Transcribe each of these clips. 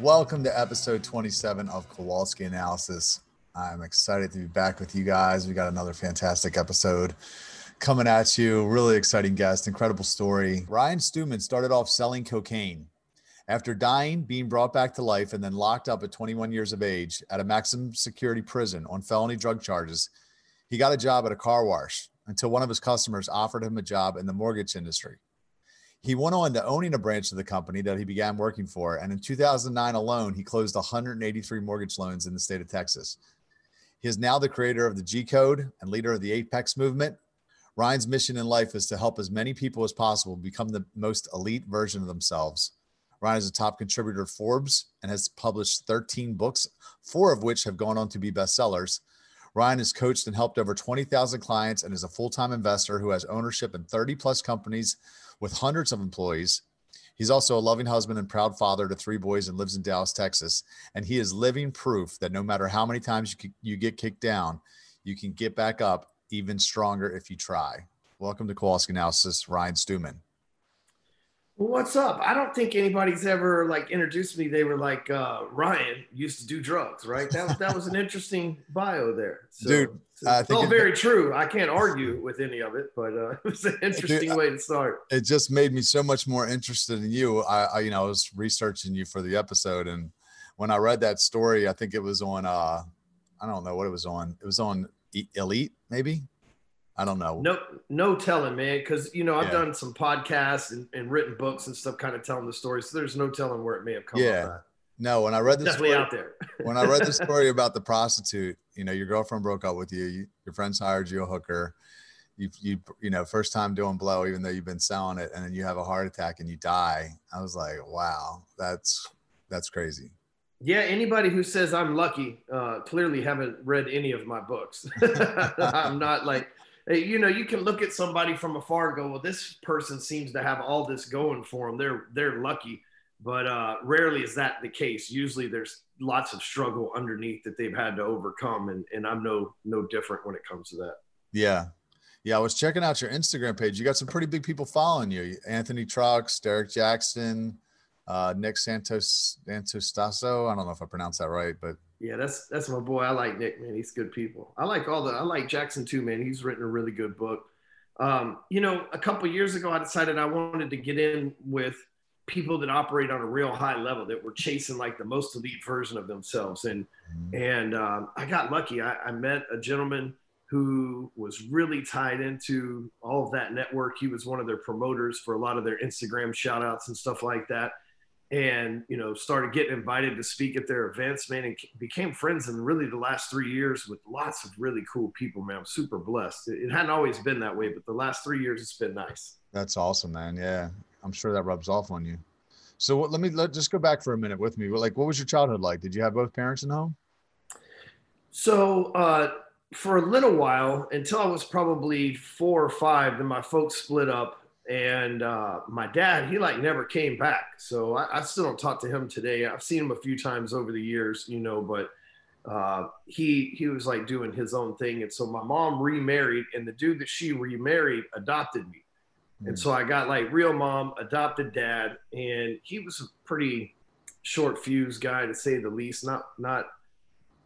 Welcome to episode 27 of Kowalski Analysis. I'm excited to be back with you guys. We got another fantastic episode coming at you. Really exciting guest, incredible story. Ryan Stewman started off selling cocaine. After dying, being brought back to life, and then locked up at 21 years of age at a maximum security prison on felony drug charges, he got a job at a car wash until one of his customers offered him a job in the mortgage industry. He went on to owning a branch of the company that he began working for. And in 2009 alone, he closed 183 mortgage loans in the state of Texas. He is now the creator of the G Code and leader of the Apex movement. Ryan's mission in life is to help as many people as possible become the most elite version of themselves. Ryan is a top contributor to Forbes and has published 13 books, four of which have gone on to be bestsellers. Ryan has coached and helped over 20,000 clients and is a full time investor who has ownership in 30 plus companies with hundreds of employees. He's also a loving husband and proud father to three boys and lives in Dallas, Texas. And he is living proof that no matter how many times you, you get kicked down, you can get back up even stronger if you try. Welcome to Kowalski Analysis, Ryan What's up? I don't think anybody's ever like introduced me. They were like, uh, Ryan used to do drugs, right? That was that was an interesting bio there. So, Dude, so it's all very true. I can't argue with any of it, but uh, it was an interesting Dude, way to start. It just made me so much more interested in you. I, I, you know, I was researching you for the episode, and when I read that story, I think it was on. uh I don't know what it was on. It was on Elite, maybe. I don't know. No, no telling, man. Because you know, I've yeah. done some podcasts and, and, written books and stuff, kind of telling the story. So there's no telling where it may have come. From. Yeah. No, when I read this, definitely story, out there. when I read the story about the prostitute, you know, your girlfriend broke up with you. you your friends hired you a hooker. You, you, you know, first time doing blow, even though you've been selling it, and then you have a heart attack and you die. I was like, wow, that's that's crazy. Yeah, anybody who says I'm lucky uh, clearly haven't read any of my books. I'm not like you know, you can look at somebody from afar and go, well, this person seems to have all this going for them. They're they're lucky, but uh, rarely is that the case. Usually, there's lots of struggle underneath that they've had to overcome, and and I'm no no different when it comes to that. Yeah, yeah. I was checking out your Instagram page. You got some pretty big people following you: Anthony Trucks, Derek Jackson, uh, Nick Santos Santostasso. I don't know if I pronounced that right, but yeah, that's that's my boy. I like Nick, man. He's good people. I like all the. I like Jackson too, man. He's written a really good book. Um, you know, a couple years ago, I decided I wanted to get in with people that operate on a real high level that were chasing like the most elite version of themselves. And mm-hmm. and um, I got lucky. I, I met a gentleman who was really tied into all of that network. He was one of their promoters for a lot of their Instagram shout outs and stuff like that and you know started getting invited to speak at their events man and became friends in really the last three years with lots of really cool people man. I'm super blessed. It hadn't always been that way but the last three years it's been nice. That's awesome man. Yeah. I'm sure that rubs off on you. So what, let me let just go back for a minute with me. Like what was your childhood like? Did you have both parents in home? So uh for a little while until i was probably four or five then my folks split up and uh, my dad he like never came back. So I, I, still don't talk to him today. I've seen him a few times over the years you know but uh, he he was like doing his own thing. And so my mom remarried and the dude that she remarried adopted me. Mm. and so i got like real mom adopted dad. And he was a pretty short fuse guy to say the least. Not not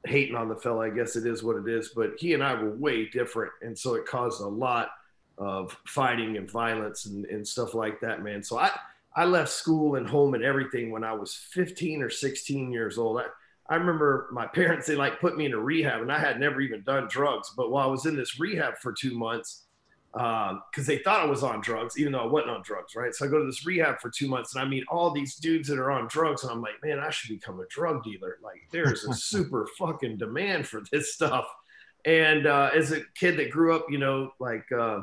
hating on the fella i guess it is what it is. But he and i were way different. And so it caused a lot of fighting and violence and, and stuff like that, man. So I, I left school and home and everything when I was 15 or 16 years old. I, I remember my parents, they like put me in a rehab and I had never even done drugs. But while I was in this rehab for two months, because um, they thought I was on drugs, even though I wasn't on drugs, right? So I go to this rehab for two months and I meet all these dudes that are on drugs. And I'm like, man, I should become a drug dealer. Like, there's a super fucking demand for this stuff. And uh, as a kid that grew up, you know, like, uh,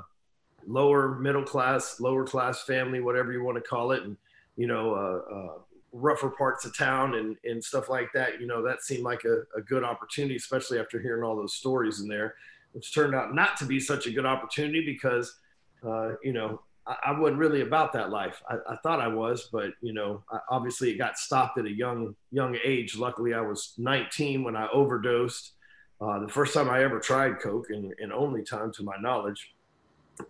lower middle class, lower class family, whatever you want to call it, and you know, uh, uh, rougher parts of town and and stuff like that. You know, that seemed like a, a good opportunity, especially after hearing all those stories in there, which turned out not to be such a good opportunity because, uh, you know. I, wasn't really about that life. I, I thought I was, but you know, I, obviously it got stopped at a young young age. Luckily, I was 19 when I overdosed. Uh, the first time I ever tried coke, and, and only time to my knowledge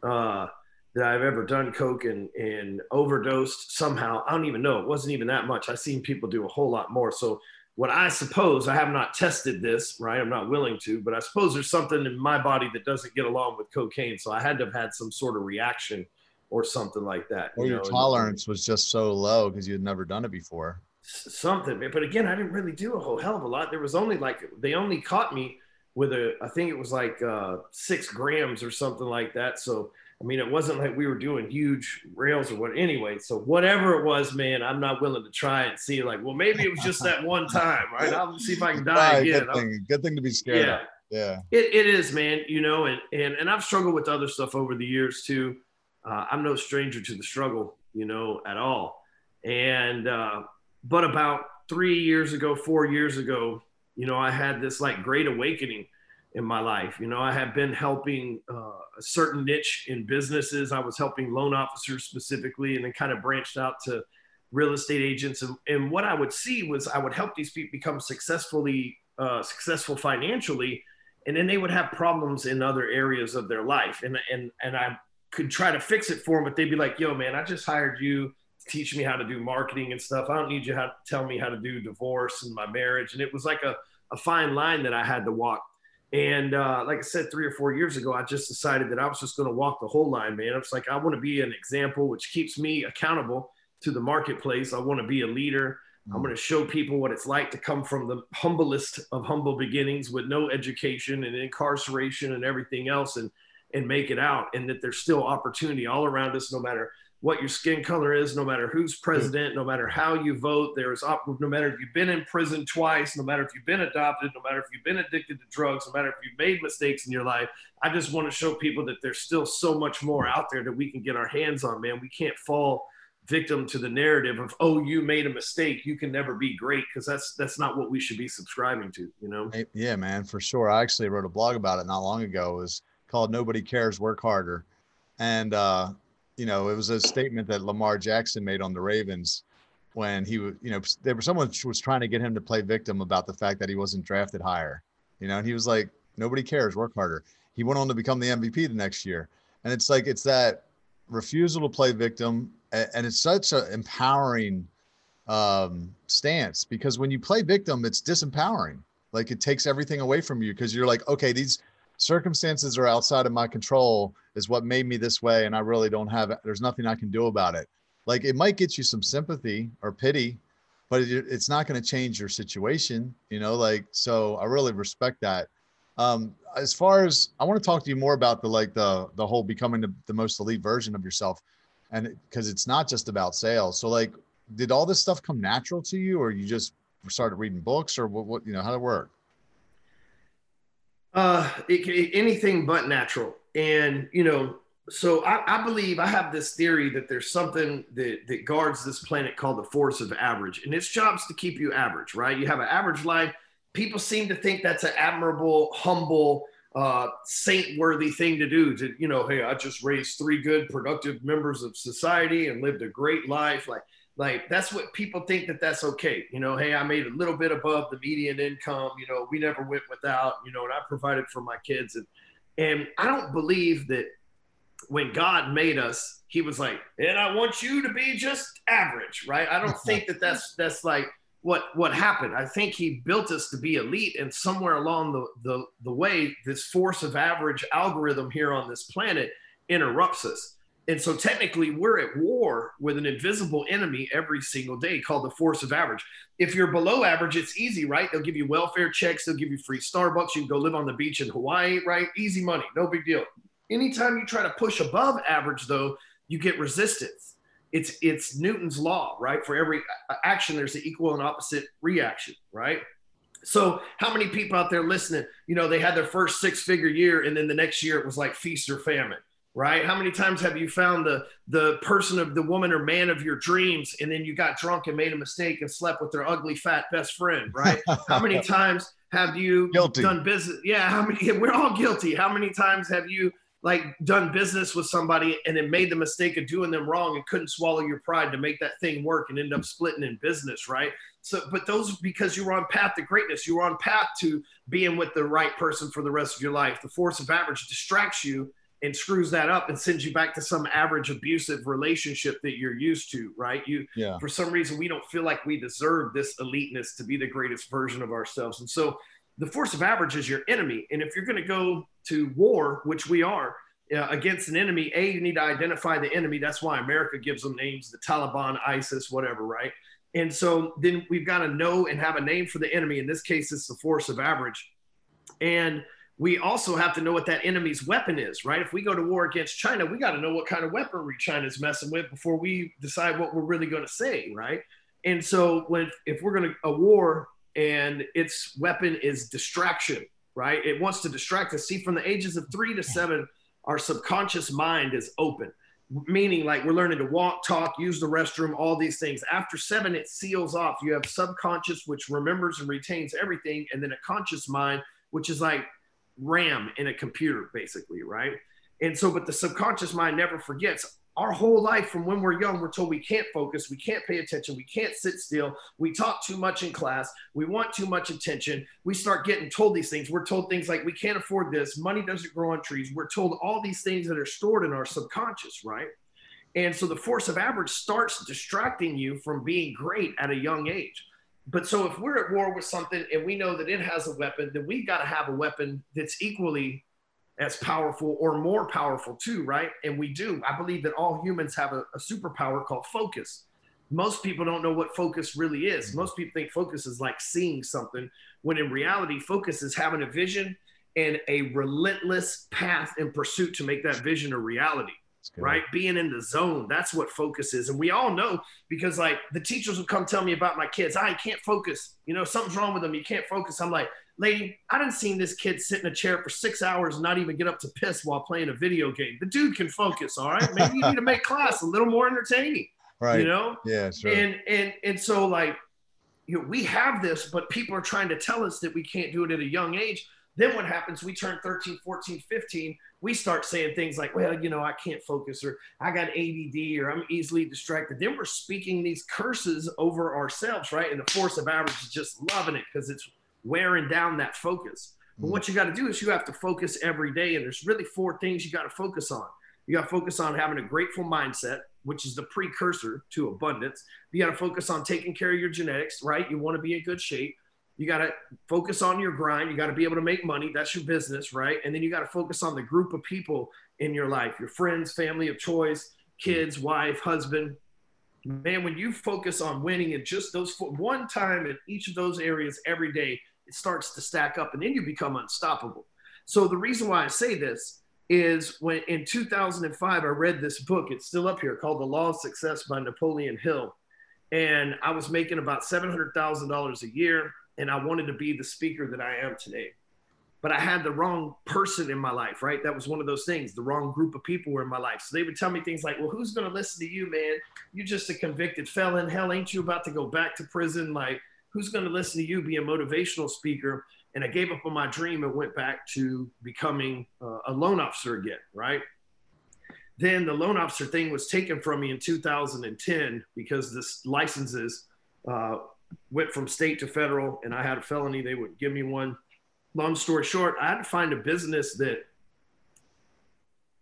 uh, that I've ever done coke and, and overdosed somehow. I don't even know. It wasn't even that much. I've seen people do a whole lot more. So what I suppose I have not tested this, right? I'm not willing to, but I suppose there's something in my body that doesn't get along with cocaine. So I had to have had some sort of reaction or something like that. Or you your know? tolerance was just so low because you had never done it before. Something, but again, I didn't really do a whole hell of a lot. There was only like they only caught me with a, I think it was like uh, six grams or something like that. So I mean, it wasn't like we were doing huge rails or what anyway. So whatever it was, man, I'm not willing to try and see like, well, maybe it was just that one time, right? I'll see if I can die right, again. Good thing, good thing to be scared yeah. of. Yeah. It, it is, man, you know, and, and, and I've struggled with other stuff over the years too. Uh, I'm no stranger to the struggle, you know, at all. And, uh, but about three years ago, four years ago, you know, I had this like great awakening in my life. You know, I had been helping uh, a certain niche in businesses. I was helping loan officers specifically, and then kind of branched out to real estate agents. And, and what I would see was I would help these people become successfully uh, successful financially, and then they would have problems in other areas of their life. And and and I could try to fix it for them, but they'd be like, "Yo, man, I just hired you." Teach me how to do marketing and stuff. I don't need you to tell me how to do divorce and my marriage. And it was like a, a fine line that I had to walk and uh, like I said, three or four years ago, I just decided that I was just going to walk the whole line, man. I was like, I want to be an example, which keeps me accountable to the marketplace. I want to be a leader. Mm-hmm. I'm going to show people what it's like to come from the humblest of humble beginnings with no education and incarceration and everything else and, and make it out. And that there's still opportunity all around us, no matter what your skin color is, no matter who's president, no matter how you vote. There's no matter if you've been in prison twice, no matter if you've been adopted, no matter if you've been addicted to drugs, no matter if you've made mistakes in your life. I just want to show people that there's still so much more out there that we can get our hands on, man. We can't fall victim to the narrative of oh you made a mistake you can never be great because that's that's not what we should be subscribing to you know yeah man for sure i actually wrote a blog about it not long ago it was called nobody cares work harder and uh you know, it was a statement that Lamar Jackson made on the Ravens when he was, you know, there was someone was trying to get him to play victim about the fact that he wasn't drafted higher, you know, and he was like, nobody cares, work harder. He went on to become the MVP the next year. And it's like, it's that refusal to play victim. And it's such an empowering um, stance because when you play victim, it's disempowering. Like it takes everything away from you because you're like, okay, these circumstances are outside of my control is what made me this way and i really don't have there's nothing i can do about it. Like it might get you some sympathy or pity but it, it's not going to change your situation you know like so i really respect that. Um as far as i want to talk to you more about the like the the whole becoming the, the most elite version of yourself and because it's not just about sales. So like did all this stuff come natural to you or you just started reading books or what, what you know how it work uh, it, it, anything but natural. And, you know, so I, I, believe I have this theory that there's something that, that guards this planet called the force of average. And its job's to keep you average, right? You have an average life. People seem to think that's an admirable, humble, uh, saint worthy thing to do to, you know, hey, I just raised three good, productive members of society and lived a great life. Like, like that's what people think that that's okay you know hey i made a little bit above the median income you know we never went without you know and i provided for my kids. And and i don't believe that when god made us he was like and i want you to be just average right? I don't think that that's that's like what what happened. I think he built us to be elite and somewhere along the the, the way this force of average algorithm here on this planet interrupts us and so technically, we're at war with an invisible enemy every single day called the force of average. If you're below average, it's easy, right? They'll give you welfare checks, they'll give you free Starbucks, you can go live on the beach in Hawaii, right? Easy money, no big deal. Anytime you try to push above average, though, you get resistance. It's it's Newton's law, right? For every uh, action, there's an equal and opposite reaction, right? So, how many people out there listening, you know, they had their first six figure year and then the next year it was like feast or famine right? How many times have you found the the person of the woman or man of your dreams and then you got drunk and made a mistake and slept with their ugly fat best friend right? How many times have you guilty. done business yeah how many we're all guilty. How many times have you like done business with somebody and then made the mistake of doing them wrong and couldn't swallow your pride to make that thing work and end up splitting in business right? So but those because you were on path to greatness you were on path to being with the right person for the rest of your life. The force of average distracts you and screws that up and sends you back to some average abusive relationship that you're used to, right? You, yeah. for some reason, we don't feel like we deserve this eliteness to be the greatest version of ourselves. And so the force of average is your enemy. And if you're going to go to war, which we are, uh, against an enemy, A, you need to identify the enemy. That's why America gives them names the Taliban, ISIS, whatever, right? And so then we've got to know and have a name for the enemy. In this case, it's the force of average. And we also have to know what that enemy's weapon is, right? If we go to war against China, we got to know what kind of weaponry China's messing with before we decide what we're really going to say, right? And so when if we're going to a war and its weapon is distraction, right? It wants to distract us. See, from the ages of three to seven, our subconscious mind is open, meaning like we're learning to walk, talk, use the restroom, all these things. After seven, it seals off. You have subconscious, which remembers and retains everything, and then a conscious mind, which is like RAM in a computer, basically, right? And so, but the subconscious mind never forgets. Our whole life, from when we're young, we're told we can't focus, we can't pay attention, we can't sit still, we talk too much in class, we want too much attention. We start getting told these things. We're told things like, we can't afford this, money doesn't grow on trees. We're told all these things that are stored in our subconscious, right? And so the force of average starts distracting you from being great at a young age but so if we're at war with something and we know that it has a weapon, then we've got to have a weapon that's equally as powerful or more powerful too, right? And we do. I believe that all humans have a, a superpower called focus. Most people don't know what focus really is. Most people think focus is like seeing something, when in reality, focus is having a vision and a relentless path in pursuit to make that vision a reality right? Being in the zone. That's what focus is. And we all know because like the teachers will come tell me about my kids. Ah, I can't focus. You know, something's wrong with them. You can't focus. I'm like, lady, I didn't see this kid sit in a chair for six hours and not even get up to piss while playing a video game. The dude can focus. All right. Maybe you need to make class a little more entertaining. Right. You know? Yeah, sure. And and and so like you know, we have this, but people are trying to tell us that we can't do it at a young age. Then what happens? We turn 13, 14, 15 we start saying things like, well, you know, I can't focus or I got ADD or I'm easily distracted. Then we're speaking these curses over ourselves, right? And the force of average is just loving it because it's wearing down that focus. But mm. what you got to do is you have to focus every day. And there's really four things you got to focus on. You got to focus on having a grateful mindset, which is the precursor to abundance. You got to focus on taking care of your genetics, right? You want to be in good shape. You got to focus on your grind. You got to be able to make money. That's your business, right? And then you got to focus on the group of people in your life your friends, family of choice, kids, wife, husband. Man, when you focus on winning and just those one time in each of those areas every day, it starts to stack up and then you become unstoppable. So, the reason why I say this is when in 2005, I read this book, it's still up here called The Law of Success by Napoleon Hill. And I was making about $700,000 a year and I wanted to be the speaker that I am today. But I had the wrong person in my life, right? That was one of those things. The wrong group of people were in my life. So they would tell me things like, well, who's going to listen to you, man? You're just a convicted felon. Hell, ain't you about to go back to prison? Like, who's going to listen to you be a motivational speaker? And I gave up on my dream and went back to becoming uh, a loan officer again, right? Then the loan officer thing was taken from me in 2010 because this licenses uh, went from state to federal and I had a felony. They would give me one. Long story short, I had to find a business that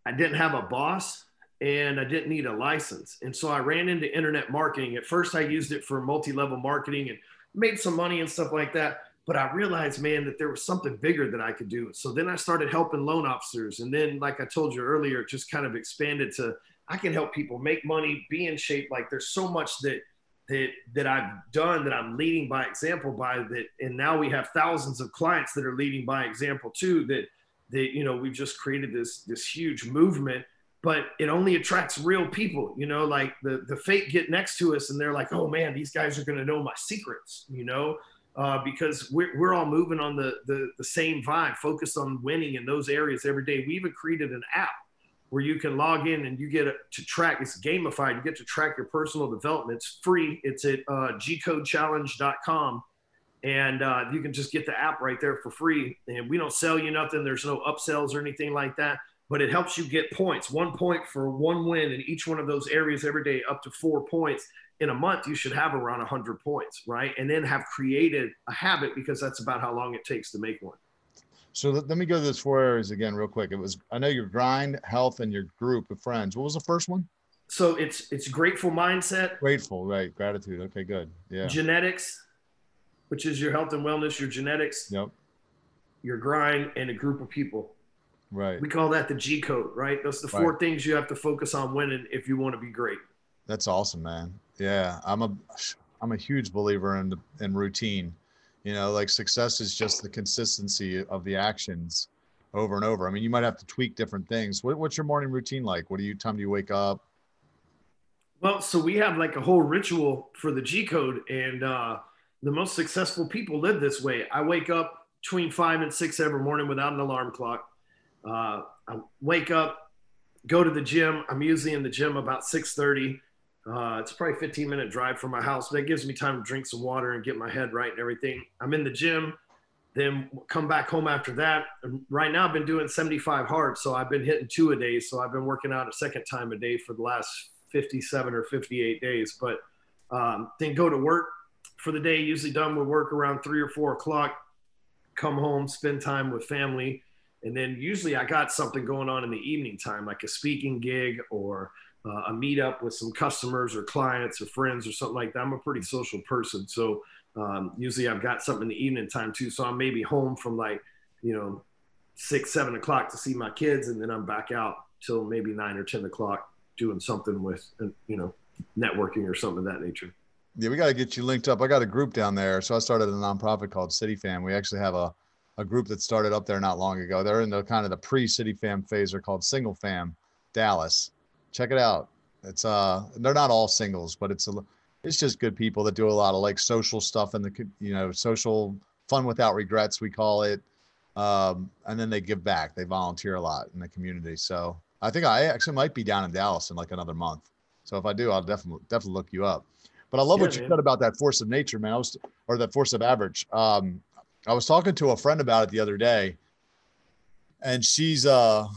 I didn't have a boss and I didn't need a license. And so I ran into internet marketing. At first, I used it for multi level marketing and made some money and stuff like that. But I realized, man, that there was something bigger that I could do. So then I started helping loan officers. And then, like I told you earlier, it just kind of expanded to I can help people make money, be in shape. Like there's so much that that that I've done that I'm leading by example by that and now we have thousands of clients that are leading by example too that that you know we've just created this this huge movement but it only attracts real people you know like the the fake get next to us and they're like oh man these guys are going to know my secrets you know uh, because we're, we're all moving on the, the the same vibe focused on winning in those areas every day. We even created an app where you can log in and you get to track. It's gamified. You get to track your personal development. It's free. It's at uh, gcodechallenge.com. And uh, you can just get the app right there for free. And we don't sell you nothing. There's no upsells or anything like that. But it helps you get points. One point for one win in each one of those areas every day, up to four points. In a month, you should have around 100 points, right? And then have created a habit because that's about how long it takes to make one. So let, let me go to those four areas again, real quick. It was I know your grind, health, and your group of friends. What was the first one? So it's it's grateful mindset. Grateful, right? Gratitude. Okay, good. Yeah. Genetics, which is your health and wellness, your genetics. Yep. Your grind and a group of people. Right. We call that the G code, right? Those are the four right. things you have to focus on winning if you want to be great. That's awesome, man. Yeah, I'm a I'm a huge believer in the, in routine. You know, like success is just the consistency of the actions over and over. I mean, you might have to tweak different things. What, what's your morning routine like? What do you time do you wake up? Well, so we have like a whole ritual for the G code, and uh, the most successful people live this way. I wake up between five and six every morning without an alarm clock. Uh, I wake up, go to the gym. I'm usually in the gym about six thirty. Uh, it's probably 15 minute drive from my house. That gives me time to drink some water and get my head right and everything. I'm in the gym, then come back home after that. And right now, I've been doing 75 hard, so I've been hitting two a day. So I've been working out a second time a day for the last 57 or 58 days. But um, then go to work for the day. Usually done with work around three or four o'clock. Come home, spend time with family, and then usually I got something going on in the evening time, like a speaking gig or uh, a meetup with some customers or clients or friends or something like that. I'm a pretty social person, so um, usually I've got something in the evening time too. So I'm maybe home from like you know six, seven o'clock to see my kids, and then I'm back out till maybe nine or ten o'clock doing something with you know networking or something of that nature. Yeah, we got to get you linked up. I got a group down there, so I started a nonprofit called City Fam. We actually have a a group that started up there not long ago. They're in the kind of the pre City Fam phase. They're called Single Fam Dallas check it out. It's uh, they're not all singles, but it's a, it's just good people that do a lot of like social stuff and the you know social fun without regrets we call it. Um, and then they give back. They volunteer a lot in the community. So I think I actually might be down in Dallas in like another month. So if I do, I'll definitely definitely look you up. But I love yeah, what you man. said about that force of nature, man. I was or that force of average. Um, I was talking to a friend about it the other day, and she's uh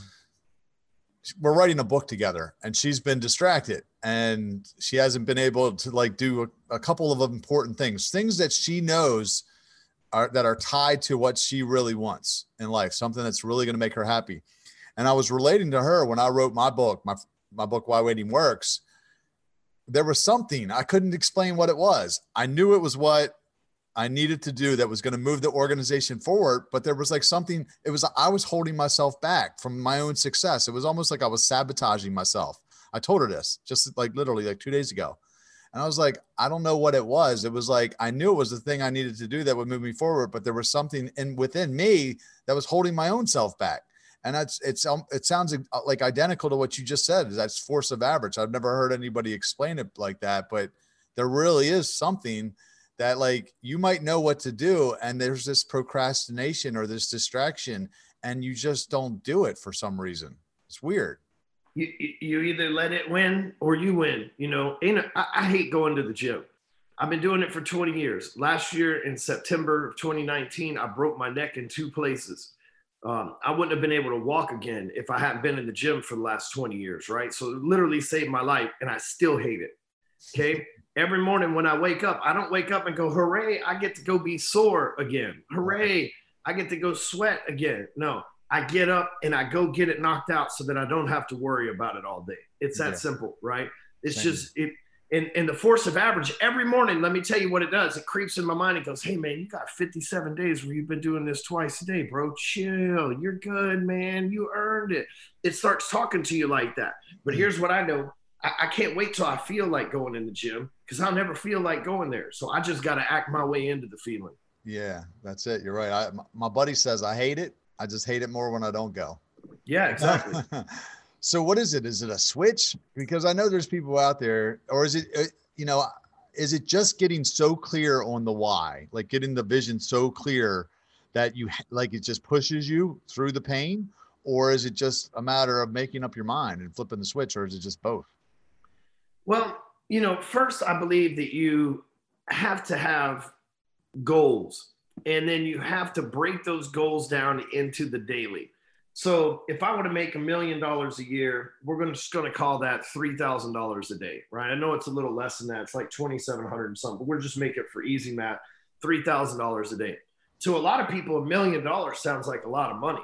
we're writing a book together and she's been distracted and she hasn't been able to like do a, a, couple of important things things that she knows are that are tied to what she really wants in life something that's really going to make her happy. And i was relating to her when i wrote my book my my book why waiting works. There was something i couldn't explain what it was. I knew it was what I needed to do that was going to move the organization forward. But there was like something, it was, I was holding myself back from my own success. It was almost like I was sabotaging myself. I told her this just like literally like two days ago. And I was like, I don't know what it was. It was like, I knew it was the thing I needed to do that would move me forward, but there was something in within me that was holding my own self back. And that's, it's, um, it sounds like identical to what you just said. is That's force of average. I've never heard anybody explain it like that, but there really is something that like you might know what to do and there's this procrastination or this distraction and you just don't do it for some reason. It's weird. You, you either let it win or you win you know? Ain't I, I hate going to the gym. I've been doing it for 20 years. Last year in september of 2019 i broke my neck in two places. Um, I wouldn't have been able to walk again if I hadn't been in the gym for the last 20 years, right? So it literally saved my life and I still hate it. Okay every morning when I wake up, I don't wake up and go, hooray, I get to go be sore again. Hooray, I get to go sweat again. No, I get up and I go get it knocked out so that I don't have to worry about it all day. It's that yeah. simple, right? It's Thank just it and, and the force of average every morning, let me tell you what it does. It creeps in my mind. It goes, Hey man, you got 57 days where you've been doing this twice a day, bro. Chill. You're good, man. You earned it. It starts talking to you like that. But mm. here's what I know I, I can't wait till I feel like going in the gym because I'll never feel like going there. So I just got to act my way into the feeling. Yeah, that's it. You're right. I, my buddy says I hate it. I just hate it more when I don't go. Yeah, exactly. so what is it? Is it a switch? Because I know there's people out there, or is it, uh, you know, is it just getting so clear on the why, like getting the vision so clear that you like it just pushes you through the pain, or is it just a matter of making up your mind and flipping the switch, or is it just both? Well, you know, first, I believe that you have to have goals and then you have to break those goals down into the daily. So if I were to make a million dollars a year, we're going to just going to call that three thousand dollars a day, right? I know it's a little less than that; it's like twenty seven hundred and something. But we're just make it for easy math, three thousand dollars a day. To a lot of people, a million dollars sounds like a lot of money.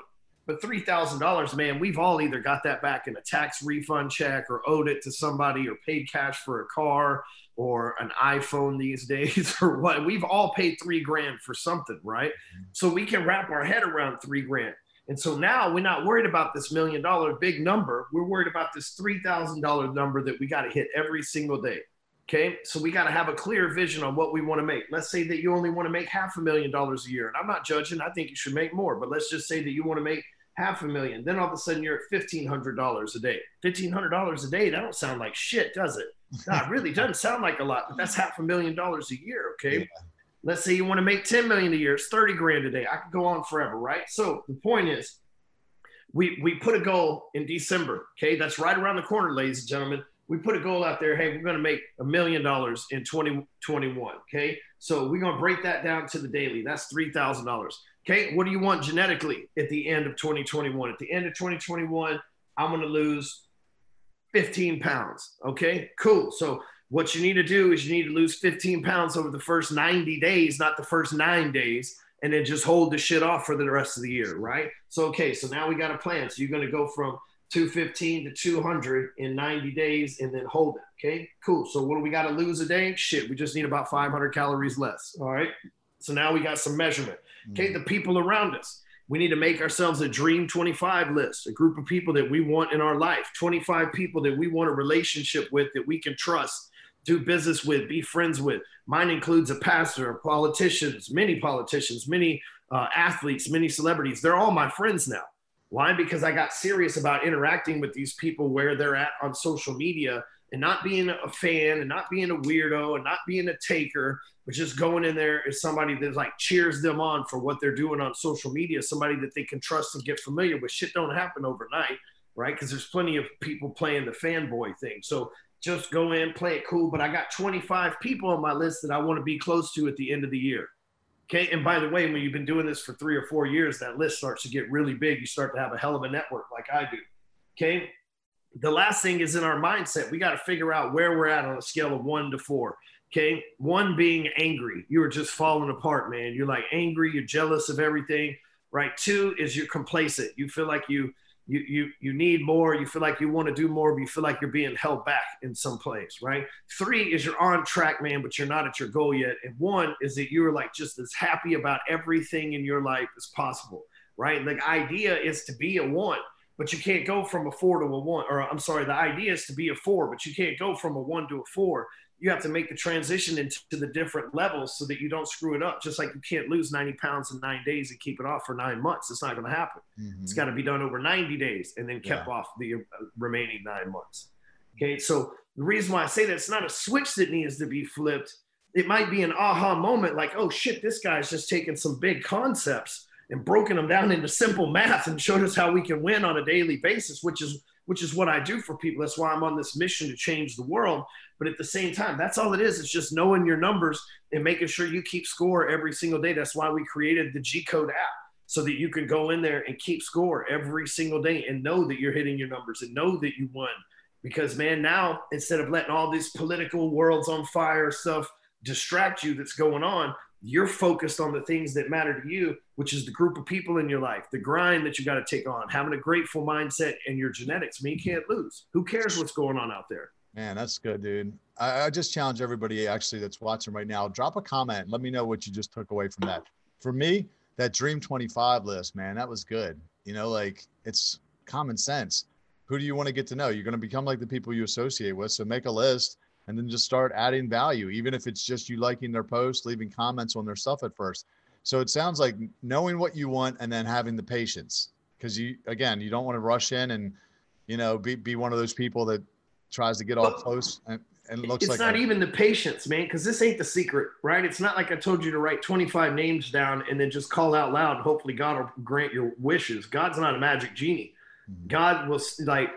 But three thousand dollars, man, we've all either got that back in a tax refund check or owed it to somebody or paid cash for a car or an iPhone these days or what. We've all paid three grand for something, right? Mm-hmm. So we can wrap our head around three grand. And so now we're not worried about this million dollar big number. We're worried about this three thousand dollar number that we got to hit every single day. Okay, so we got to have a clear vision on what we want to make. Let's say that you only want to make half a million dollars a year, and I'm not judging. I think you should make more, but let's just say that you want to make half a million. Then all of a sudden you're at fifteen hundred dollars a day. Fifteen hundred dollars a day. That don't sound like shit, does it? No, it really doesn't sound like a lot, but that's half a million dollars a year. Okay. Yeah. Let's say you want to make 10 million a year, it's 30 grand a day. I could go on forever, right? So the point is, we we put a goal in December. Okay, that's right around the corner, ladies and gentlemen. We put a goal out there. Hey, we're going to make a million dollars in 2021. Okay, so we're going to break that down to the daily. That's three thousand dollars. Okay, what do you want genetically at the end of 2021? At the end of 2021, I'm going to lose 15 pounds. Okay, cool. So what you need to do is you need to lose 15 pounds over the first 90 days, not the first nine days, and then just hold the shit off for the rest of the year, right? So okay, so now we got a plan. So you're going to go from 215 to 200 in 90 days and then hold it. Okay, cool. So what do we got to lose a day? Shit, we just need about 500 calories less. All right. So now we got some measurement. Okay, mm-hmm. the people around us. We need to make ourselves a dream 25 list, a group of people that we want in our life, 25 people that we want a relationship with that we can trust, do business with, be friends with. Mine includes a pastor, politicians, many politicians, many uh, athletes, many celebrities. They're all my friends now. Why? Because I got serious about interacting with these people where they're at on social media and not being a fan and not being a weirdo and not being a taker, but just going in there as somebody that like cheers them on for what they're doing on social media, somebody that they can trust and get familiar with. Shit don't happen overnight, right? Because there's plenty of people playing the fanboy thing. So just go in, play it cool. But I got 25 people on my list that I want to be close to at the end of the year. Okay. And by the way, when you've been doing this for three or four years, that list starts to get really big. You start to have a hell of a network like I do. Okay the last thing is in our mindset. We got to figure out where we're at on a scale of one to four. Okay. One being angry. You are just falling apart, man. You're like angry. You're jealous of everything. Right. Two is you're complacent. You feel like you, you, you, you need more. You feel like you want to do more, but you feel like you're being held back in some place. Right. Three is you're on track, man, but you're not at your goal yet. And one is that you're like just as happy about everything in your life as possible. Right. The idea is to be a one but you can't go from a four to a one. Or I'm sorry, the idea is to be a four, but you can't go from a one to a four. You have to make the transition into the different levels so that you don't screw it up. Just like you can't lose 90 pounds in nine days and keep it off for nine months. It's not going to happen. Mm-hmm. It's got to be done over 90 days and then kept yeah. off the uh, remaining nine months. Okay. So the reason why I say that it's not a switch that needs to be flipped. It might be an aha moment like, oh shit, this guy's just taking some big concepts and broken them down into simple math and showed us how we can win on a daily basis, which is which is what I do for people. That's why I'm on this mission to change the world. But at the same time, that's all it is. It's just knowing your numbers and making sure you keep score every single day. That's why we created the G Code app so that you can go in there and keep score every single day and know that you're hitting your numbers and know that you won. Because man, now instead of letting all these political worlds on fire stuff distract you that's going on, you're focused on the things that matter to you, which is the group of people in your life, the grind that you got to take on, having a grateful mindset and your genetics. I mean, you can't lose. Who cares what's going on out there? Man, that's good, dude. I, I just challenge everybody actually that's watching right now. Drop a comment. Let me know what you just took away from that. For me, that Dream 25 list, man, that was good. You know, like it's common sense. Who do you want to get to know? You're going to become like the people you associate with. So make a list and then just start adding value, even if it's just you liking their posts, leaving comments on their stuff at first. So it sounds like knowing what you want and then having the patience because you, again, you don't want to rush in and, you know, be, be one of those people that tries to get all close and, and looks it's like not a, even the patience, man, because this ain't the secret, right? It's not like I told you to write 25 names down and then just call out loud. Hopefully, God will grant your wishes. God's not a magic genie. Mm-hmm. God will like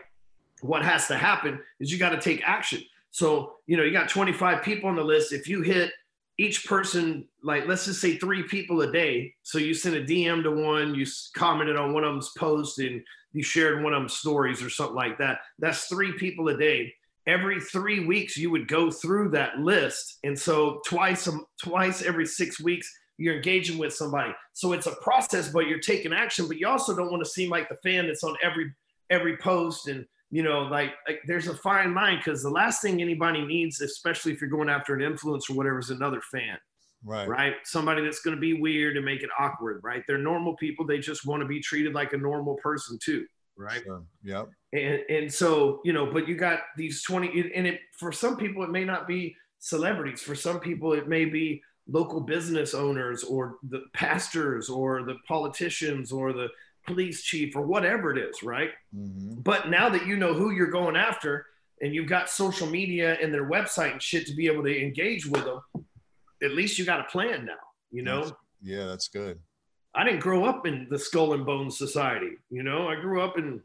what has to happen is you got to take action. So, you know, you got 25 people on the list. If you hit each person, like let's just say three people a day. So you sent a DM to one, you commented on one of them's post, and you shared one of them's stories or something like that. That's three people a day. Every three weeks, you would go through that list, and so twice, twice every six weeks, you're engaging with somebody. So it's a process, but you're taking action. But you also don't want to seem like the fan that's on every every post and you know like, like there's a fine line because the last thing anybody needs, especially if you're going after an influence or whatever, is another fan. Right. Right. Somebody that's going to be weird and make it awkward. Right. They're normal people. They just want to be treated like a normal person too. Right. Sure. Yep. And and so you know, but you got these twenty, and it for some people it may not be celebrities. For some people it may be local business owners or the pastors or the politicians or the police chief or whatever it is, right? Mm-hmm. But now that you know who you're going after and you've got social media and their website and shit to be able to engage with them, at least you got a plan now, you know? That's, yeah, that's good. I didn't grow up in the skull and bones society, you know? I grew up in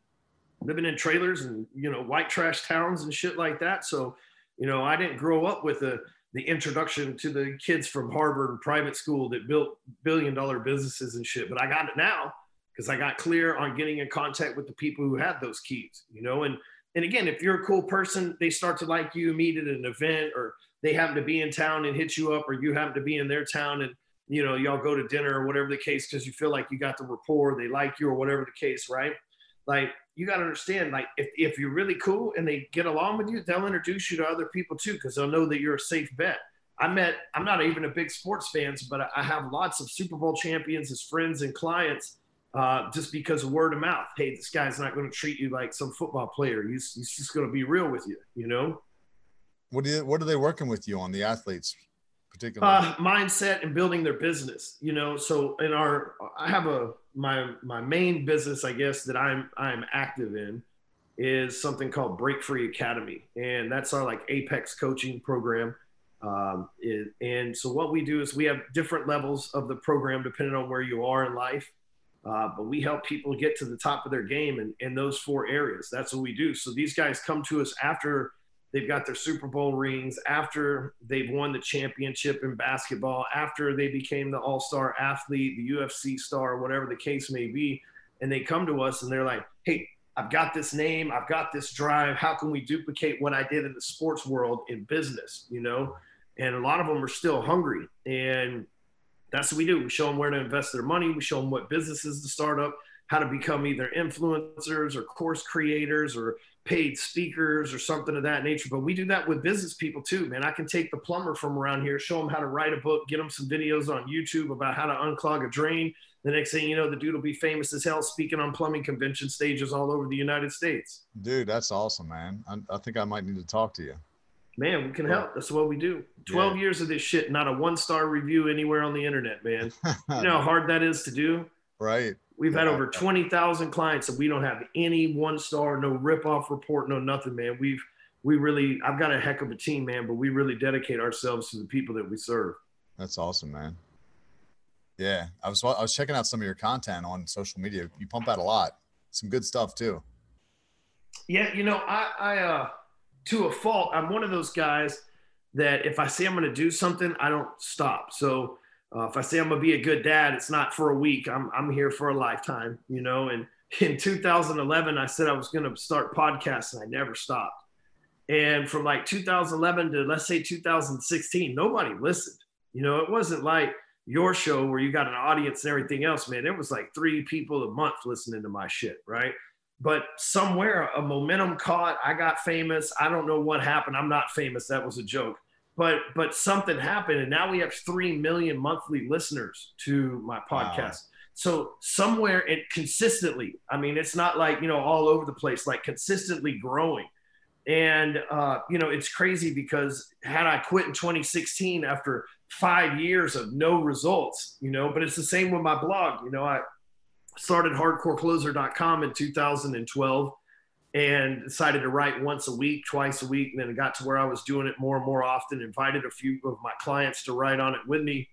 living in trailers and, you know, white trash towns and shit like that. So, you know, I didn't grow up with a, the introduction to the kids from Harvard and private school that built billion dollar businesses and shit, but I got it now because I got clear on getting in contact with the people who had those keys, you know, and and again, if you're a cool person, they start to like you, meet at an event, or they happen to be in town and hit you up, or you happen to be in their town and you know y'all go to dinner or whatever the case because you feel like you got the rapport, they like you or whatever the case, right? Like you got to understand, like if, if you're really cool and they get along with you, they'll introduce you to other people too because they'll know that you're a safe bet. I met, I'm not even a big sports fans, but I have lots of Super Bowl champions as friends and clients uh, just because of word of mouth. Hey, this guy's not going to treat you like some football player. He's, he's just going to be real with you, you know? What do you, what are they working with you on the athletes particularly? Uh, mindset and building their business, you know? So in our, I have a, my, my main business, I guess that I'm, I'm active in is something called Break Free Academy. And that's our like apex coaching program. Um, it, and so what we do is we have different levels of the program depending on where you are in life. Uh, but we help people get to the top of their game in, in those four areas. That's what we do. So these guys come to us after they've got their Super Bowl rings, after they've won the championship in basketball, after they became the all star athlete, the UFC star, whatever the case may be. And they come to us and they're like, hey, I've got this name, I've got this drive. How can we duplicate what I did in the sports world in business? You know? And a lot of them are still hungry. And that's what we do. We show them where to invest their money. We show them what businesses to start up, how to become either influencers or course creators or paid speakers or something of that nature. But we do that with business people too, man. I can take the plumber from around here, show them how to write a book, get them some videos on YouTube about how to unclog a drain. The next thing you know, the dude will be famous as hell speaking on plumbing convention stages all over the United States. Dude, that's awesome, man. I, I think I might need to talk to you man, we can help. That's what we do. 12 yeah. years of this shit, not a one star review anywhere on the internet, man. you know how hard that is to do? Right. We've yeah. had over 20,000 clients and we don't have any one star, no rip off report, no nothing, man. We've, we really, I've got a heck of a team, man, but we really dedicate ourselves to the people that we serve. That's awesome, man. Yeah. I was, I was checking out some of your content on social media. You pump out a lot, some good stuff too. Yeah. You know, I, I, uh, to a fault, I'm one of those guys that if I say I'm going to do something, I don't stop. So uh, if I say I'm going to be a good dad, it's not for a week. I'm, I'm here for a lifetime, you know. And in 2011, I said I was going to start podcasts, and I never stopped. And from like 2011 to let's say 2016, nobody listened. You know, it wasn't like your show where you got an audience and everything else, man. It was like three people a month listening to my shit, right? But somewhere a momentum caught i got famous. I don't know what happened. I'm not famous. That was a joke. But but something happened and now we have 3 million monthly listeners to my podcast. Wow. so somewhere it consistently i mean it's not like you know all over the place like consistently growing. And uh, you know it's crazy because had i quit in 2016 after five years of no results you know but it's the same with my blog. You know i started hardcorecloser.com in 2012 and decided to write once a week, twice a week. And then it got to where I was doing it more and more often, invited a few of my clients to write on it with me.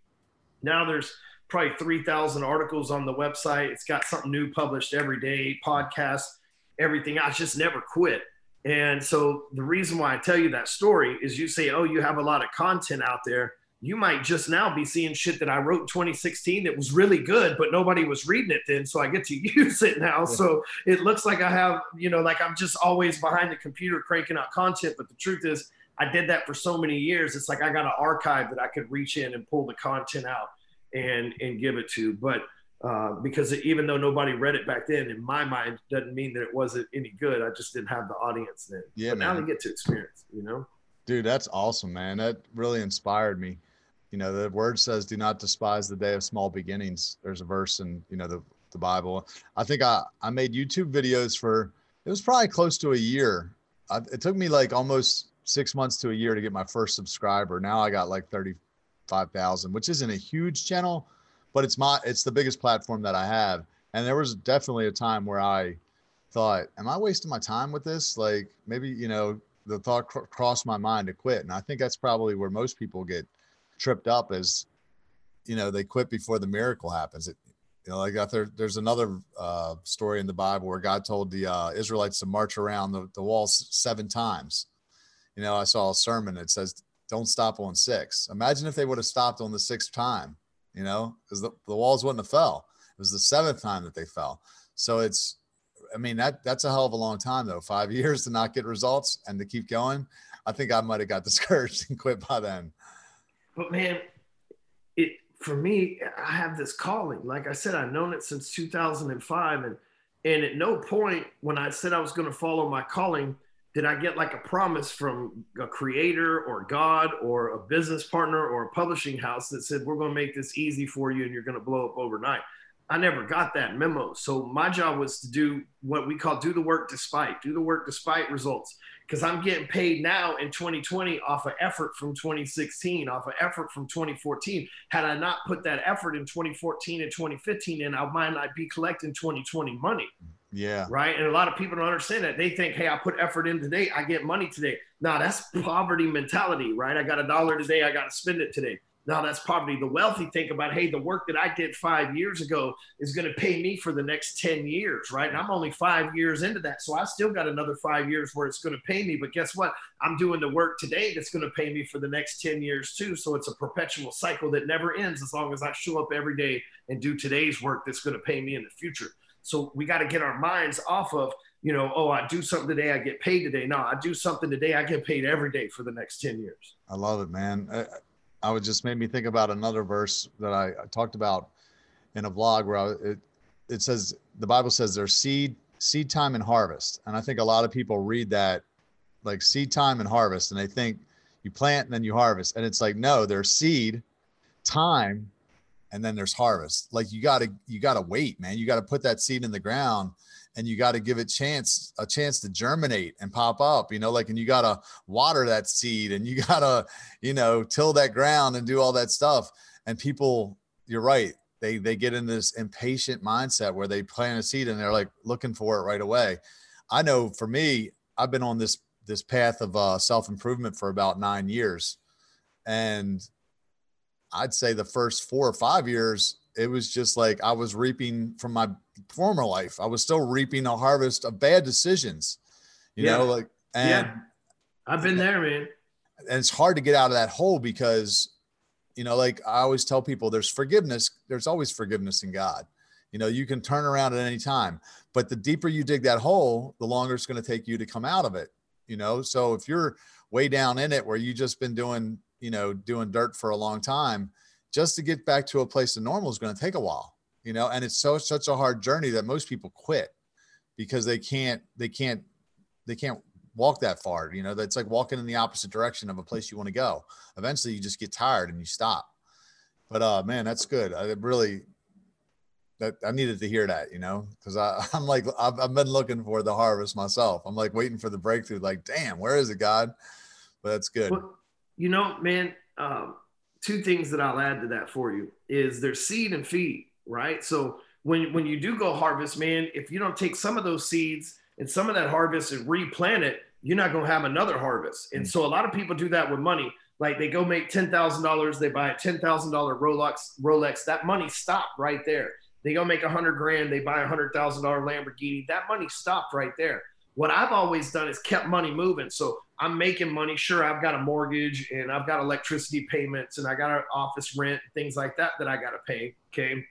Now there's probably 3,000 articles on the website. It's got something new published every day, podcasts, everything. I just never quit. And so the reason why I tell you that story is you say, oh, you have a lot of content out there you might just now be seeing shit that I wrote in 2016 that was really good, but nobody was reading it then. So I get to use it now. Yeah. So it looks like I have, you know, like I'm just always behind the computer cranking out content. But the truth is, I did that for so many years. It's like I got an archive that I could reach in and pull the content out. and and give it to. But uh, because it, even though nobody read it back then, in my mind, doesn't mean that it wasn't any good. I just didn't have the audience then. Yeah, but now they get to experience. You know, dude, that's awesome, man. That really inspired me. You know, the word says, "Do not despise the day of small beginnings." There's a verse in you know the the Bible. I think I I made YouTube videos for it was probably close to a year. I, it took me like almost six months to a year to get my first subscriber. Now I got like thirty five thousand, which isn't a huge channel but it's my it's the biggest platform that I have. And there was definitely a time where I thought, am I wasting my time with this? Like maybe, you know, the thought cr- crossed my mind to quit. And I think that's probably where most people get tripped up is, you know, they quit before the miracle happens. It, you know, like there, there's another uh, story in the Bible where God told the uh, Israelites to march around the, the walls seven times. You know, I saw a sermon that says, don't stop on six. Imagine if they would have stopped on the sixth time you know, because the, the walls wouldn't have fell. It was the seventh time that they fell. So it's, I mean, that that's a hell of a long time though. Five years to not get results and to keep going. I think I might have got discouraged and quit by then. But man, it for me, I have this calling. Like I said, I've known it since 2005, and and at no point when I said I was going to follow my calling did I get like a promise from a creator or God or a business partner or a publishing house that said, we're going to make this easy for you and you're going to blow up overnight? I never got that memo. So my job was to do what we call do the work despite, do the work despite results. Because I'm getting paid now in 2020 off of effort from 2016, off of effort from 2014. Had I not put that effort in 2014 and 2015, and I might not be collecting 2020 money. Yeah. Right. And a lot of people don't understand that. They think, hey, I put effort in today, I get money today. Now that's poverty mentality, right? I got a dollar today, I got to spend it today. Now that's poverty. The wealthy think about, hey, the work that I did five years ago is going to pay me for the next 10 years, right? And I'm only five years into that. So I still got another five years where it's going to pay me. But guess what? I'm doing the work today that's going to pay me for the next 10 years too. So it's a perpetual cycle that never ends as long as I show up every day and do today's work that's going to pay me in the future. So we got to get our minds off of, you know, oh, I do something today, I get paid today. No, I do something today, I get paid every day for the next 10 years. I love it, man. I, I would just made me think about another verse that I, I talked about in a vlog where I, it, it says, the Bible says there's seed, seed time and harvest. And I think a lot of people read that like seed time and harvest and they think you plant and then you harvest. And it's like, no, there's seed time and then there's harvest. Like you gotta you gotta wait, man. You gotta put that seed in the ground and you got to give it chance a chance to germinate and pop up you know like and you got to water that seed and you got to you know till that ground and do all that stuff. And people you're right they they get in this impatient mindset where they plant a seed and they're like looking for it right away. I know for me i've been on this this path of uh, self-improvement for about nine years. And I'd say the first four or five years, it was just like I was reaping from my former life. I was still reaping a harvest of bad decisions, you yeah. know, like, and yeah. I've been there, man. And it's hard to get out of that hole because, you know, like I always tell people there's forgiveness, there's always forgiveness in God. You know, you can turn around at any time, but the deeper you dig that hole, the longer it's going to take you to come out of it. You know, so if you're way down in it where you just been doing you know, doing dirt for a long time, just to get back to a place of normal is going to take a while, you know, and it's so such a hard journey that most people quit because they can't they can't they can't walk that far. You know, that's like walking in the opposite direction of a place you want to go. Eventually you just get tired and you stop. But uh man, that's good. I really that I needed to hear that, you know, because I'm like I've, I've been looking for the harvest myself. I'm like waiting for the breakthrough. Like, damn, where is it, God? But that's good. Well, you know, man, um, two things that I'll add to that for you is there's seed and feed, right? So when when you do go harvest, man, if you don't take some of those seeds and some of that harvest and replant it, you're not going to have another harvest. And mm. so a lot of people do that with money. Like they go make ten thousand dollars, they buy a ten thousand dollar Rolex. Rolex, that money stopped right there. They go make a hundred grand, they buy a hundred thousand dollar Lamborghini. That money stopped right there. What I've always done is kept money moving. So I'm making money. Sure, I've got a mortgage and I've got electricity payments and I got an office rent, things like that that I got to pay. Okay.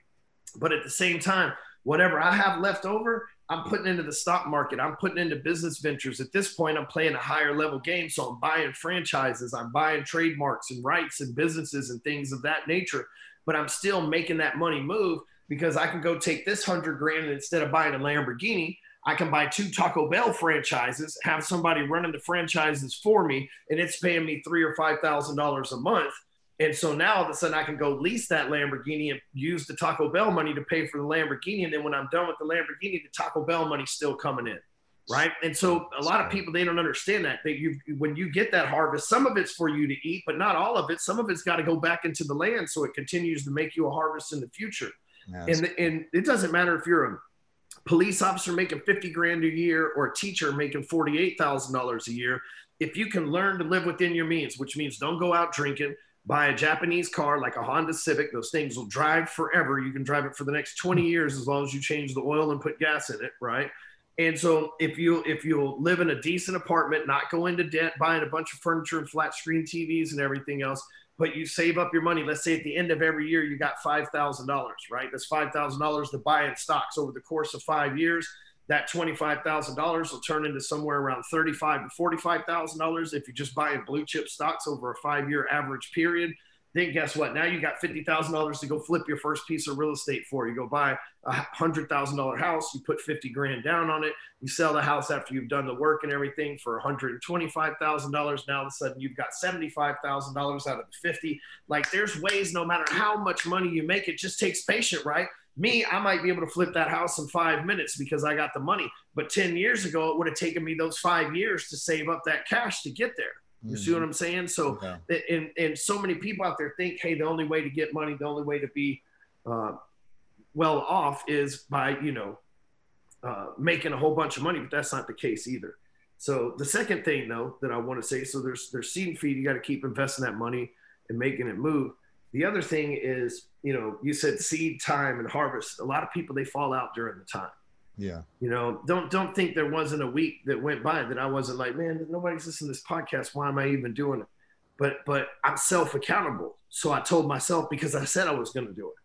But at the same time, whatever I have left over, I'm putting into the stock market. I'm putting into business ventures. At this point, I'm playing a higher level game. So I'm buying franchises, I'm buying trademarks and rights and businesses and things of that nature but I'm still making that money move because I can go take this hundred grand and instead of buying a Lamborghini, I can buy two Taco Bell franchises, have somebody running the franchises for me, and it's paying me three or five thousand dollars a month. And so now all of a sudden I can go lease that Lamborghini and use the Taco Bell money to pay for the Lamborghini. And then when I'm done with the Lamborghini, the Taco Bell money's still coming in. Right. And so a lot of people, they don't understand that. That you, when you get that harvest, some of it's for you to eat, but not all of it. Some of it's got to go back into the land so it continues to make you a harvest in the future. Yes. And, and it doesn't matter if you're a police officer making 50 grand a year or a teacher making $48,000 a year. If you can learn to live within your means, which means don't go out drinking, buy a Japanese car like a Honda Civic. Those things will drive forever. You can drive it for the next 20 years as long as you change the oil and put gas in it, right? And so if you if you'll live in a decent apartment, not go into debt, buying a bunch of furniture and flat screen TVs and everything else, but you save up your money. Let's say at the end of every year you got five thousand dollars, right? That's five thousand dollars to buy in stocks over the course of five years. That twenty-five thousand dollars will turn into somewhere around thirty-five to forty-five thousand dollars if you just buy in blue chip stocks over a five-year average period then guess what? Now you got fifty thousand dollars to go flip your first piece of real estate for. You go buy a hundred thousand dollar house. You put fifty grand down on it. You sell the house after you've done the work and everything for one hundred and twenty five thousand dollars. Now all of a sudden you've got seventy five thousand dollars out of the fifty. Like there's ways. No matter how much money you make, it just takes patience, right? Me, I might be able to flip that house in five minutes because I got the money. But ten years ago, it would have taken me those five years to save up that cash to get there. You see what mm-hmm. I'm saying? So, and, and so many people out there think, hey, the only way to get money, the only way to be uh, well off is by, you know, uh, making a whole bunch of money, but that's not the case either. So the second thing though that I want to say, so there's there's seed and feed. You got to keep investing that money and making it move. The other thing is, you know, you said seed time and harvest. A lot of people they fall out during the time. Yeah. You know, don't don't think there wasn't a week that went by that I wasn't like, man, nobody's listening to this podcast. Why am I even doing it? But but I'm self accountable. So I told myself because I said I was going to do it.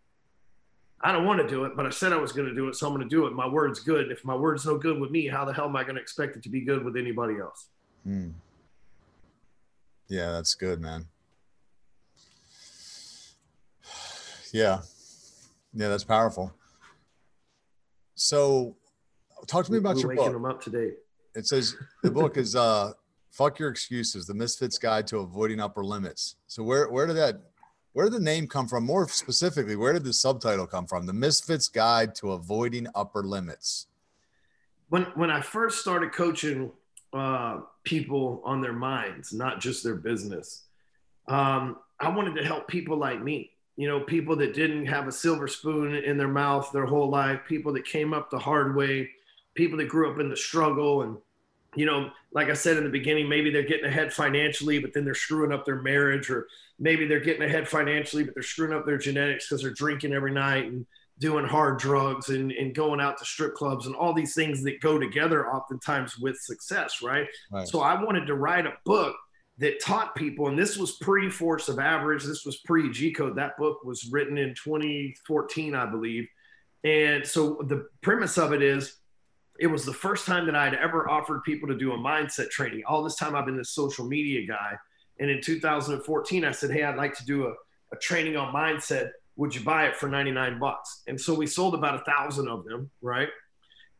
I don't want to do it, but I said I was going to do it, so I'm going to do it. My word's good. If my word's no good with me, how the hell am I going to expect it to be good with anybody else? Hmm. Yeah, that's good, man. Yeah. Yeah, that's powerful. So, talk to me about We're your book. Them up today. It says the book is uh, "Fuck Your Excuses: The Misfits Guide to Avoiding Upper Limits." So, where where did that where did the name come from? More specifically, where did the subtitle come from? The Misfits Guide to Avoiding Upper Limits. When when I first started coaching uh, people on their minds, not just their business, um, I wanted to help people like me you know, people that didn't have a silver spoon in their mouth their whole life, people that came up the hard way, people that grew up in the struggle. And, you know, like I said in the beginning, maybe they're getting ahead financially, but then they're screwing up their marriage, or maybe they're getting ahead financially, but they're screwing up their genetics because they're drinking every night and doing hard drugs and, and going out to strip clubs and all these things that go together oftentimes with success, right? right. So I wanted to write a book that taught people, and this was pre Force of Average, this was pre G Code. That book was written in 2014, I believe. And so the premise of it is it was the first time that I'd ever offered people to do a mindset training. All this time I've been this social media guy. And in 2014, I said, Hey, I'd like to do a, a training on mindset. Would you buy it for 99 bucks? And so we sold about a thousand of them, right?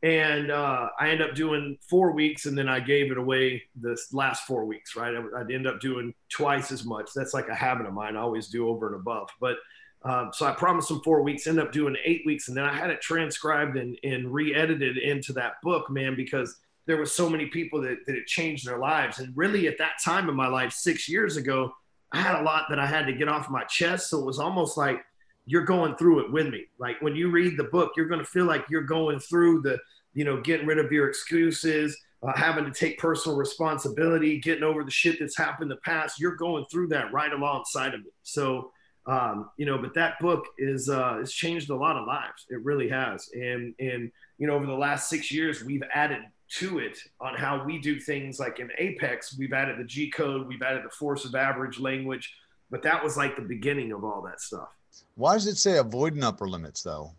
And uh, I end up doing four weeks, and then I gave it away the last four weeks. Right, I, would end up doing twice as much. That's like a habit of mine. I always do over and above. But um, so I promised them four weeks. end up doing eight weeks, and then I had it transcribed and, and re-edited into that book, man, because there was so many people that, that it changed their lives. And really, at that time in my life, six years ago, I had a lot that I had to get off my chest. So it was almost like you're going through it with me. Like when you read the book, you're going to feel like you're going through the, you know, getting rid of your excuses, uh, having to take personal responsibility, getting over the shit that's happened in the past. You're going through that right alongside of me. So, um, you know, but that book is uh, it's changed a lot of lives. It really has. And and you know, over the last six years, we've added to it on how we do things. Like in Apex, we've added the G code, we've added the force of average language, but that was like the beginning of all that stuff. Why does it say avoiding upper limits though?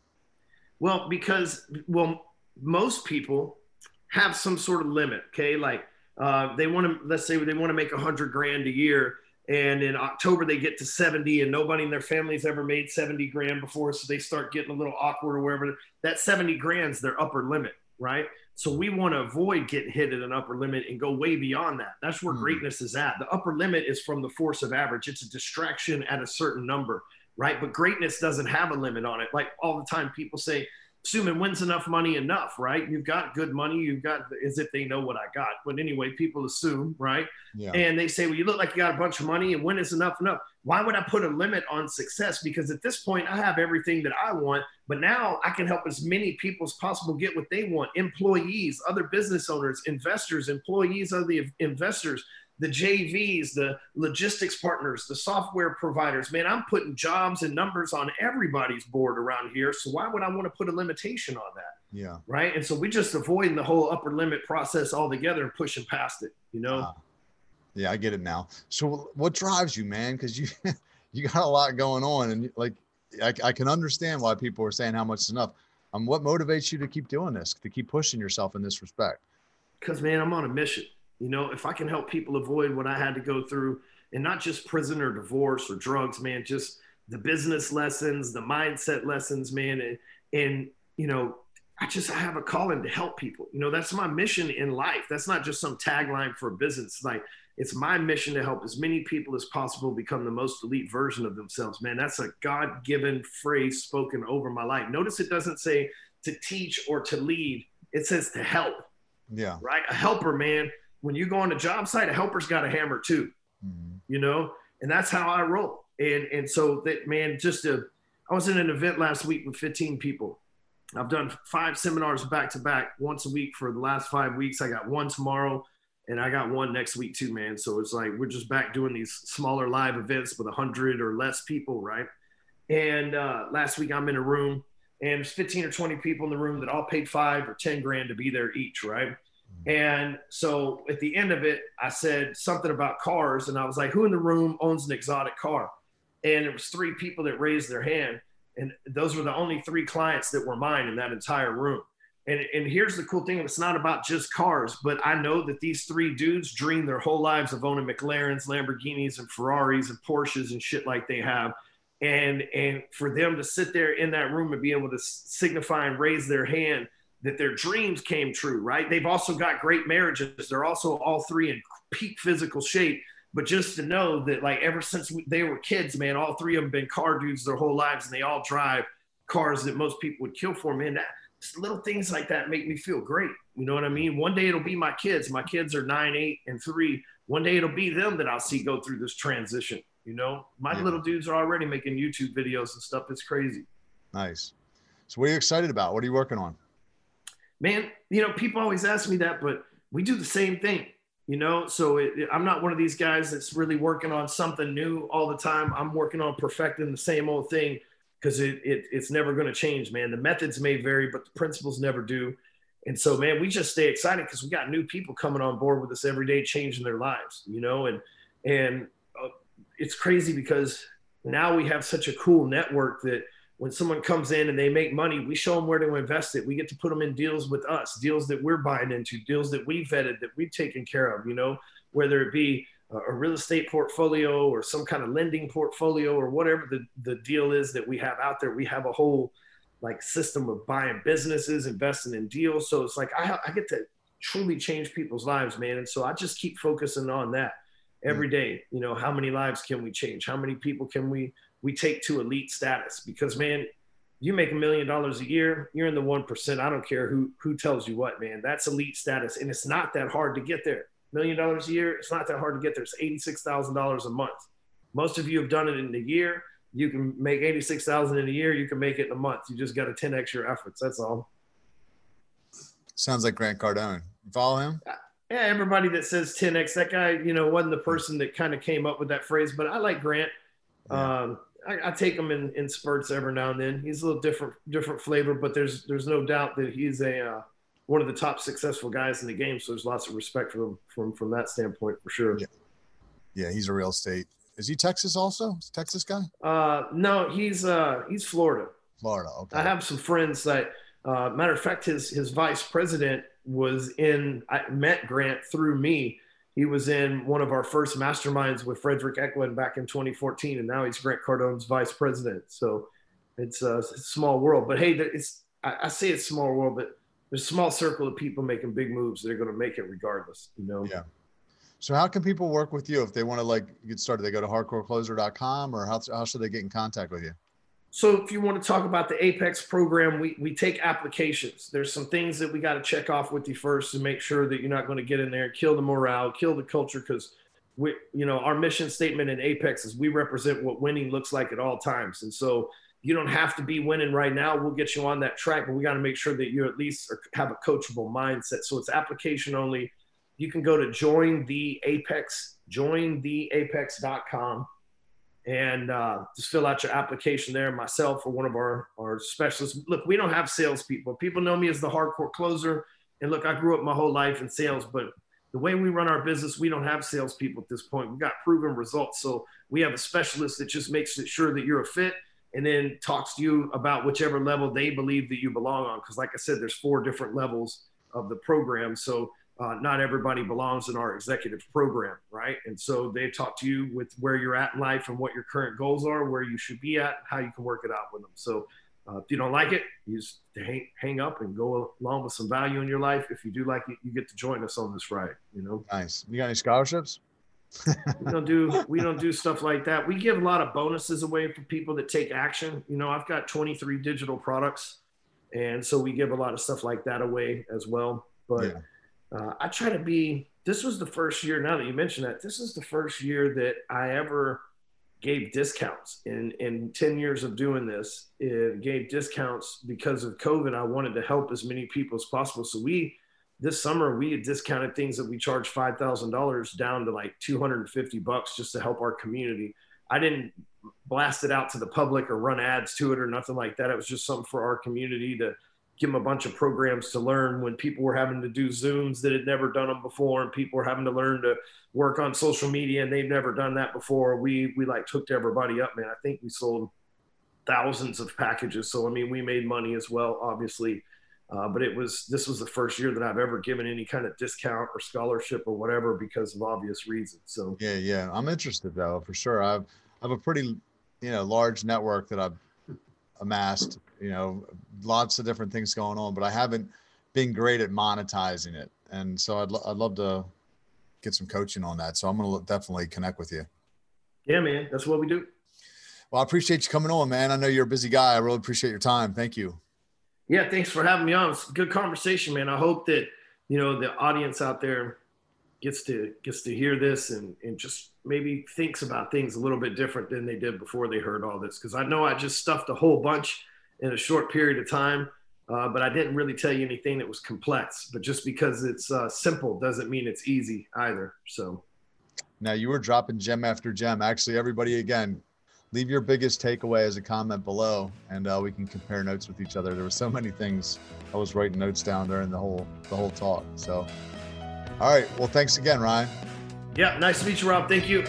Well, because well, most people have some sort of limit. Okay, like uh, they want to let's say they want to make a hundred grand a year, and in October they get to 70 and nobody in their family's ever made 70 grand before so they start getting a little awkward or whatever that 70 grand's their upper limit right so we want to avoid getting hit at an upper limit and go way beyond that that's where mm. greatness is at the upper limit is from the force of average it's a distraction at a certain number right but greatness doesn't have a limit on it like all the time people say assuming when's enough money enough, right? You've got good money, you've got as if they know what I got. But anyway, people assume, right? Yeah. And they say, well, you look like you got a bunch of money, and when is enough enough? Why would I put a limit on success? Because at this point, I have everything that I want, but now I can help as many people as possible get what they want employees, other business owners, investors, employees of the investors the JVs, the logistics partners, the software providers. Man, I'm putting jobs and numbers on everybody's board around here. So why would I want to put a limitation on that? Yeah. Right. And so we just avoiding the whole upper limit process altogether and pushing past it, you know? Uh, yeah, I get it now. So what drives you, man? Cause you, you got a lot going on and like, I, I can understand why people are saying how much is enough. Um, what motivates you to keep doing this, to keep pushing yourself in this respect? Cause man, I'm on a mission. You know, if I can help people avoid what I had to go through, and not just prison or divorce or drugs, man, just the business lessons, the mindset lessons, man, and, and you know, I just I have a calling to help people. You know, that's my mission in life. That's not just some tagline for a business. Like it's my mission to help as many people as possible become the most elite version of themselves. Man, that's a God-given phrase spoken over my life. Notice it doesn't say to teach or to lead. It says to help. Yeah. Right? A helper, man when you go on a job site, a helper's got a hammer too, mm-hmm. you know, and that's how I roll. And and so that man, just a, I was in an event last week with 15 people. I've done five seminars back to back once a week for the last five weeks. I got one tomorrow, and I got one next week too, man. So it's like we're just back doing these smaller live events with a hundred or less people, right? And uh, last week I'm in a room, and there's 15 or 20 people in the room that all paid five or 10 grand to be there each, right? Mm-hmm. And so at the end of it, I said something about cars, and I was like, "Who in the room owns an exotic car?" And it was three people that raised their hand, and those were the only three clients that were mine in that entire room. And, and here's the cool thing: it's not about just cars, but I know that these three dudes dream their whole lives of owning McLarens, Lamborghinis, and Ferraris and Porsches and shit like they have. And and for them to sit there in that room and be able to signify and raise their hand that their dreams came true, right? They've also got great marriages. They're also all three in peak physical shape. But just to know that, like, ever since we, they were kids, man, all three of them been car dudes their whole lives, and they all drive cars that most people would kill for. Man, that little things like that make me feel great. You know what I mean? One day it'll be my kids. My kids are nine, eight, and three. One day it'll be them that I'll see go through this transition. You know, my yeah. little dudes are already making YouTube videos and stuff. It's crazy. Nice. So, what are you excited about? What are you working on? Man, you know, people always ask me that, but we do the same thing, you know? So it, it, I'm not one of these guys that's really working on something new all the time. I'm working on perfecting the same old thing because it, it, it's never going to change, man. The methods may vary, but the principles never do. And so, man, we just stay excited because we got new people coming on board with us every day, changing their lives, you know? And, and uh, it's crazy because now we have such a cool network that – when someone comes in and they make money, we show them where to invest it. We get to put them in deals with us, deals that we're buying into, deals that we vetted, that we've taken care of, you know, whether it be a real estate portfolio or some kind of lending portfolio or whatever the, the deal is that we have out there. We have a whole like system of buying businesses, investing in deals. So it's like I, I get to truly change people's lives, man. And so I just keep focusing on that every mm. day. You know, how many lives can we change? How many people can we we take to elite status. Because man you make a million dollars a year you're in the 1% i don't care who who tells you what man. That's elite status. And it's not that hard to get there. Million dollars a year it's not that hard to get there. It's $86000 a month. Most of you have done it in a year. You can make 86000 in a year. You can make it in a month. You just got to 10x your efforts that's all. Sounds like grant cardone. Follow him? Yeah everybody that says 10x that guy you know wasn't the person that kind of came up with that phrase but i like grant. Yeah. um, I, I, take him in, in spurts every now and then. He's a little different different flavor, but there's there's no doubt that he's a uh, one of the top successful guys in the game. So there's lots of respect for him from from that standpoint for sure. Yeah, yeah he's a real estate. Is he Texas also? Texas guy? Uh, no, he's uh, he's Florida. Florida. Okay. I have some friends that, uh, matter of fact, his his vice president was in. I met Grant through me he was in one of our first masterminds with Frederick Eklund back in 2014, and now he's Grant Cardone's vice president. So it's a, small world. But hey, it's I, say it's small world, but there's a small circle of people making big moves. They're going to make it regardless. You know. Yeah. So how can people work with you if they want to like get started? They go to hardcorecloser.com or how, how should they get in contact with you? So if you want to talk about the Apex program, we, we take applications. There's some things that we got to check off with you first to make sure that you're not going to get in there, and kill the morale, kill the culture. Cause we, you know, our mission statement in Apex is we represent what winning looks like at all times. And so you don't have to be winning right now. We'll get you on that track, but we got to make sure that you at least have a coachable mindset. So it's application only you can go to join the apex jointheapex.com and uh, just fill out your application there. Myself or one of our, our specialists look we don't have salespeople. People know me as the hardcore closer and look i grew up my whole life in sales but the way we run our business we don't have salespeople at this point. We've got proven results so we have a specialist that just makes sure that you're a fit and then talks to you about whichever level they believe that you belong on because like i said there's four different levels of the program. So uh, not everybody belongs in our executive program, right? And so they talk to you with where you're at in life and what your current goals are, where you should be at, how you can work it out with them. So uh, if you don't like it, you just hang, hang up and go along with some value in your life. If you do like it, you get to join us on this ride. You know. Nice. You got any scholarships? we don't do we don't do stuff like that. We give a lot of bonuses away for people that take action. You know, I've got 23 digital products, and so we give a lot of stuff like that away as well. But yeah uh, I try to be. This was the first year. Now that you mention that, this is the first year that I ever gave discounts in in 10 years of doing this it gave discounts because of covid i wanted to help as many people as possible so we this summer we had discounted things that we charged $5000 down to like 250 bucks just to help our community i didn't blast it out to the public or run ads to it or nothing like that it was just something for our community to give them a bunch of programs to learn when people were having to do Zooms that had never done them before, and people were having to learn to work on social media and they've never done that before. We we like hooked everybody up, man. I think we sold thousands of packages, so I mean we made money as well, obviously. Uh, but it was this was the first year that I've ever given any kind of discount or scholarship or whatever because of obvious reasons. So yeah, yeah, I'm interested though for sure. I've I have a pretty you know large network that I've amassed, you know, lots of different things going on, but I haven't been great at monetizing it. And so I'd, lo- I'd love to get some coaching on that. So I'm going to definitely connect with you. Yeah, man. That's what we do. Well, I appreciate you coming on, man. I know you're a busy guy. I really appreciate your time. Thank you. Yeah. Thanks for having me on. It's a good conversation, man. I hope that, you know, the audience out there gets to, gets to hear this and, and just maybe thinks about things a little bit different than they did before they heard all this. Because I know I just stuffed a whole bunch in a short period of time, uh, but I didn't really tell you anything that was complex. But just because it's uh, simple doesn't mean it's easy either. So. Now you were dropping gem after gem. Actually, everybody, again, leave your biggest takeaway as a comment below, and uh, we can compare notes with each other. There were so many things I was writing notes down during the whole the whole talk. So, all right. Well, thanks again, Ryan. Yeah, nice to meet you, Rob. Thank you.